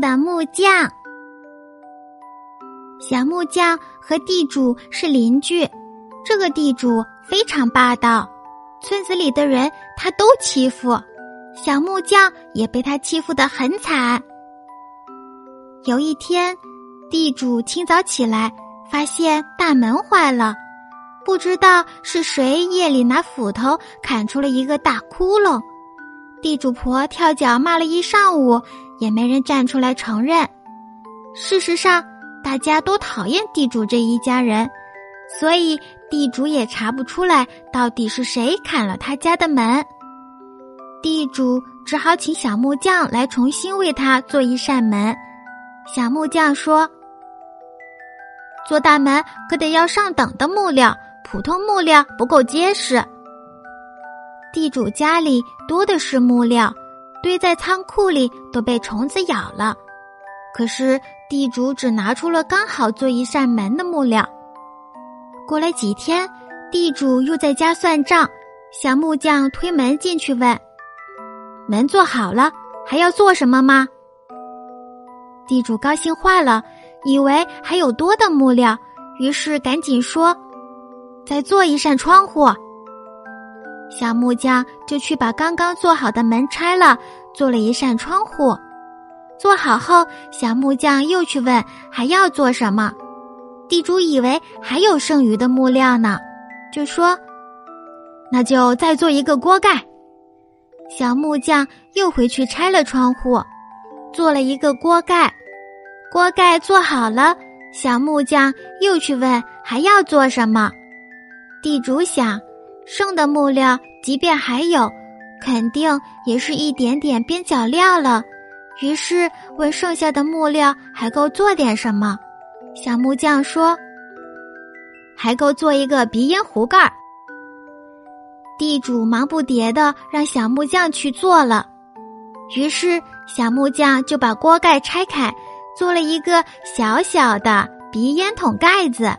的木匠。小木匠和地主是邻居，这个地主非常霸道，村子里的人他都欺负，小木匠也被他欺负得很惨。有一天，地主清早起来，发现大门坏了，不知道是谁夜里拿斧头砍出了一个大窟窿。地主婆跳脚骂了一上午，也没人站出来承认。事实上，大家都讨厌地主这一家人，所以地主也查不出来到底是谁砍了他家的门。地主只好请小木匠来重新为他做一扇门。小木匠说：“做大门可得要上等的木料，普通木料不够结实。”地主家里多的是木料，堆在仓库里都被虫子咬了。可是地主只拿出了刚好做一扇门的木料。过了几天，地主又在家算账，小木匠推门进去问：“门做好了，还要做什么吗？”地主高兴坏了，以为还有多的木料，于是赶紧说：“再做一扇窗户。”小木匠就去把刚刚做好的门拆了，做了一扇窗户。做好后，小木匠又去问还要做什么。地主以为还有剩余的木料呢，就说：“那就再做一个锅盖。”小木匠又回去拆了窗户，做了一个锅盖。锅盖做好了，小木匠又去问还要做什么。地主想。剩的木料，即便还有，肯定也是一点点边角料了。于是问剩下的木料还够做点什么？小木匠说：“还够做一个鼻烟壶盖。”地主忙不迭的让小木匠去做了。于是小木匠就把锅盖拆开，做了一个小小的鼻烟筒盖子。